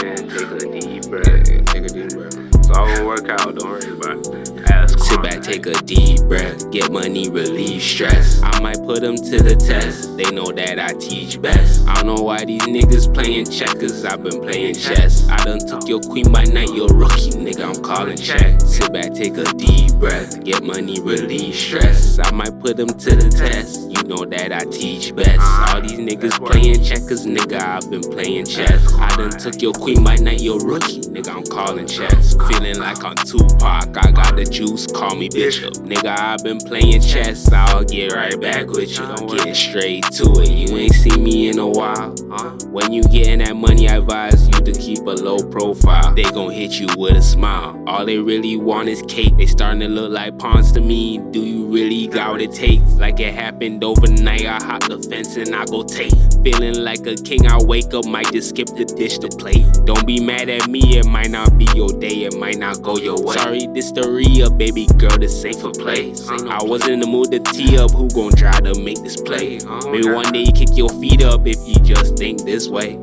Take a deep breath. Sit back, take a deep breath. Get money, relieve stress. I might put them to the test. They know that I teach best. I don't know why these niggas playing checkers. I've been playing chess. I done took your queen by night. Your rookie nigga, I'm calling check. Sit back, take a deep breath. Get money, relieve stress. I might put them to the test know that I teach best. All these niggas playing checkers, nigga, I've been playing chess. I done took your queen by night, you're rookie, nigga, I'm calling chess. Feeling like I'm Tupac, I got the juice, call me Bishop. Nigga, I've been playing chess, I'll get right back with you. I'm getting straight to it, you ain't seen me in a while. When you getting that money, I advise you to keep a low profile. They gon' hit you with a smile. All they really want is cake. They starting to look like pawns to me. Do you really got what it takes? Like it happened overnight, I hop the fence and I go take. Feeling like a king, I wake up, might just skip the dish to plate. Don't be mad at me, it might not be your day, it might not go your way. Sorry, this the real baby girl, this ain't for play. I was in the mood to tee up, who gon' try to make this play? Uh, Maybe one day you kick your feet up if you just think this way.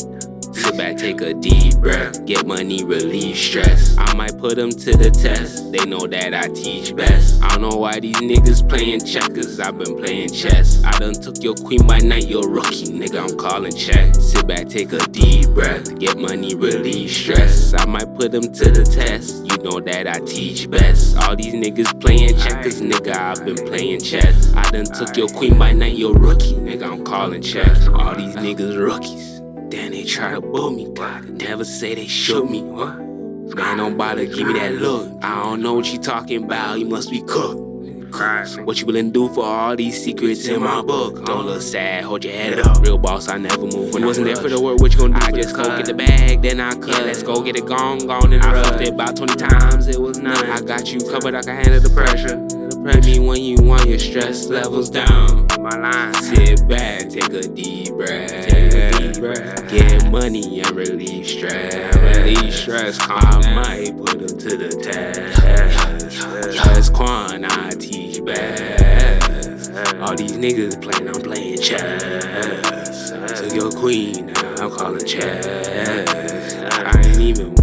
Back, take a deep breath, get money, relieve stress. I might put them to the test, they know that I teach best. I don't know why these niggas playing checkers, I've been playing chess. I done took your queen by night, you're rookie, nigga, I'm calling check. Sit back, take a deep breath, get money, relieve stress. I might put them to the test, you know that I teach best. All these niggas playing checkers, nigga, I've been playing chess. I done took your queen by night, you're rookie, nigga, I'm calling check. All these niggas rookies. Then they try to bully me, God. Never say they shook me. What? Man, don't bother, give me that look. I don't know what you talking about, you must be cooked. What you willing to do for all these secrets in my book? Don't look sad, hold your head up. Real boss, I never move when I wasn't there for the work. What you gonna do? I just go get the bag, then I cut. Yeah, let's go get it gone, gone in the I fucked it about 20 times, it was none. I got you covered, I can handle the pressure. Pray me when you want your stress levels down. My line. Sit back, take a deep breath. Get money and relieve stress. Relieve stress. I might put them to the test. That's Quan, I teach best. All these niggas playing, I'm playing chess. Took your queen, now I'm calling chess. I ain't even